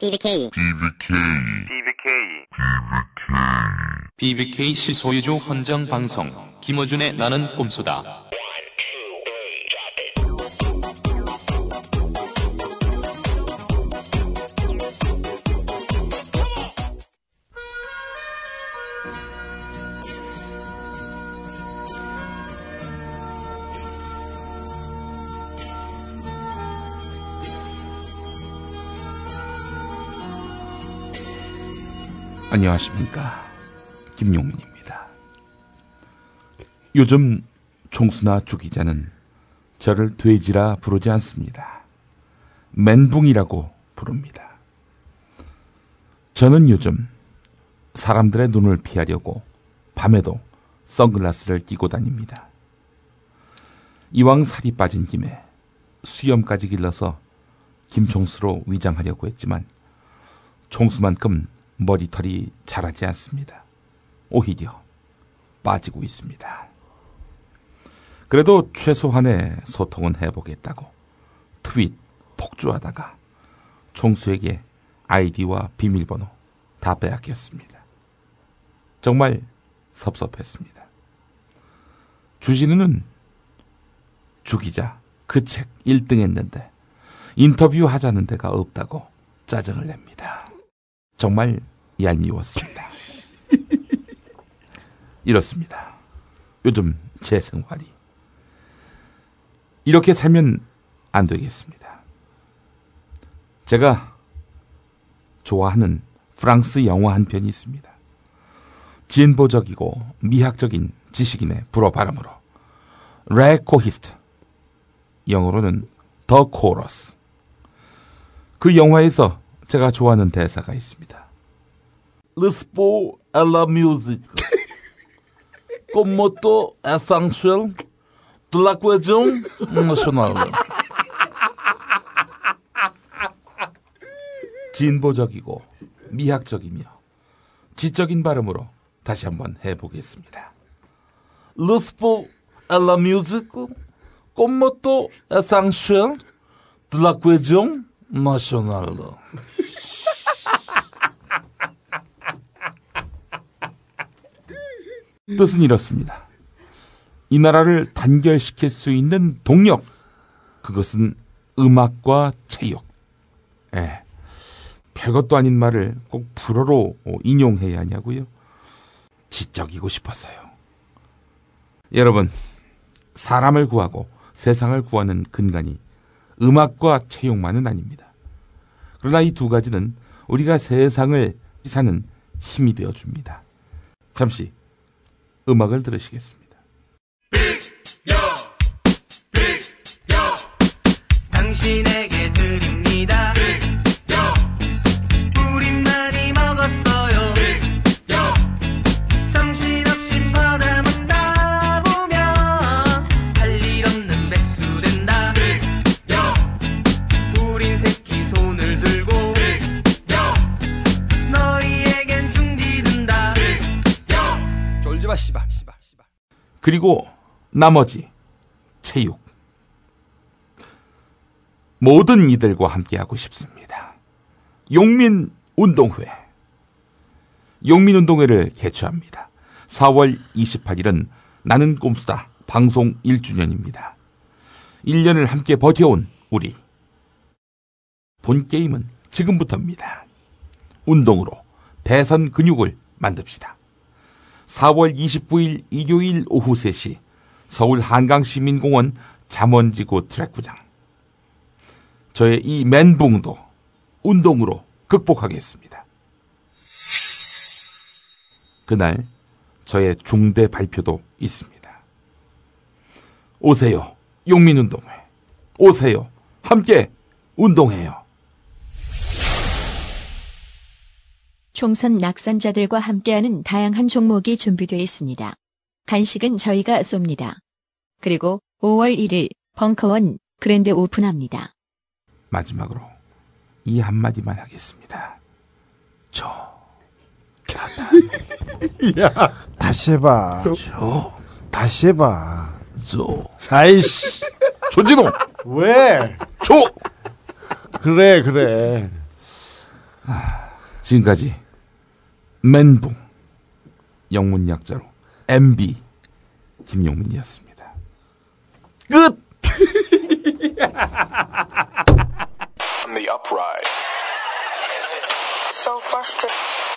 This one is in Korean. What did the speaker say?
BBK BBK 시소유주 헌정 방송. 김어준의 나는 꼼수다. 안녕하십니까. 김용민입니다. 요즘 총수나 주기자는 저를 돼지라 부르지 않습니다. 멘붕이라고 부릅니다. 저는 요즘 사람들의 눈을 피하려고 밤에도 선글라스를 끼고 다닙니다. 이왕 살이 빠진 김에 수염까지 길러서 김총수로 위장하려고 했지만 총수만큼 머리털이 자라지 않습니다. 오히려 빠지고 있습니다. 그래도 최소한의 소통은 해보겠다고 트윗 폭주하다가 총수에게 아이디와 비밀번호 다 빼앗겼습니다. 정말 섭섭했습니다. 주진우는 주기자 그 책 1등 했는데 인터뷰 하자는 데가 없다고 짜증을 냅니다. 정말 얄미웠습니다. 이렇습니다. 요즘 제 생활이. 이렇게 살면 안 되겠습니다. 제가 좋아하는 프랑스 영화 한 편이 있습니다. 진보적이고 미학적인 지식인의 불어 발음으로 Les Choristes 영어로는 The Chorus 그 영화에서 제가 좋아하는 대사가 있습니다. 르스포 알라 뮤직 꼬모토 에상슈얼 드라쿠에종 나셔널 진보적이고 미학적이며 지적인 발음으로 다시 한번 해보겠습니다. 르스포 알라 뮤직 꼬모토 에상슈얼 드라쿠에종 나셔널 뜻은 이렇습니다. 이 나라를 단결시킬 수 있는 동력, 그것은 음악과 체육. 예. 별것도 아닌 말을 꼭 불어로 인용해야 하냐고요? 지적이고 싶었어요. 여러분, 사람을 구하고 세상을 구하는 근간이 음악과 체육만은 아닙니다. 그러나 이 두 가지는 우리가 세상을 사는 힘이 되어 줍니다. 잠시 음악을 들으시겠습니다. 당신에게 드립니 그리고 나머지 체육. 모든 이들과 함께하고 싶습니다. 용민 운동회. 용민 운동회를 개최합니다. 4월 28일은 나는 꼼수다 방송 1주년입니다. 1년을 함께 버텨온 우리. 본 게임은 지금부터입니다. 운동으로 대선 근육을 만듭시다. 4월 29일 일요일 오후 3시 서울 한강시민공원 잠원지구 트랙구장. 저의 이 멘붕도 운동으로 극복하겠습니다. 그날 저의 중대 발표도 있습니다. 오세요. 용민운동회. 오세요. 함께 운동해요. 총선 낙선자들과 함께하는 다양한 종목이 준비되어 있습니다. 간식은 저희가 쏩니다. 그리고 5월 1일 벙커원 그랜드 오픈합니다. 마지막으로 이 한마디만 하겠습니다. 저, 야, 다시 해봐. 저, 다시 해봐. 저, 아이씨. 조진호! 왜? 조! 그래, 그래. 지금까지 멘붕 영문 약자로 MB 김용민이었습니다. 끝. on the upright. so frustrated.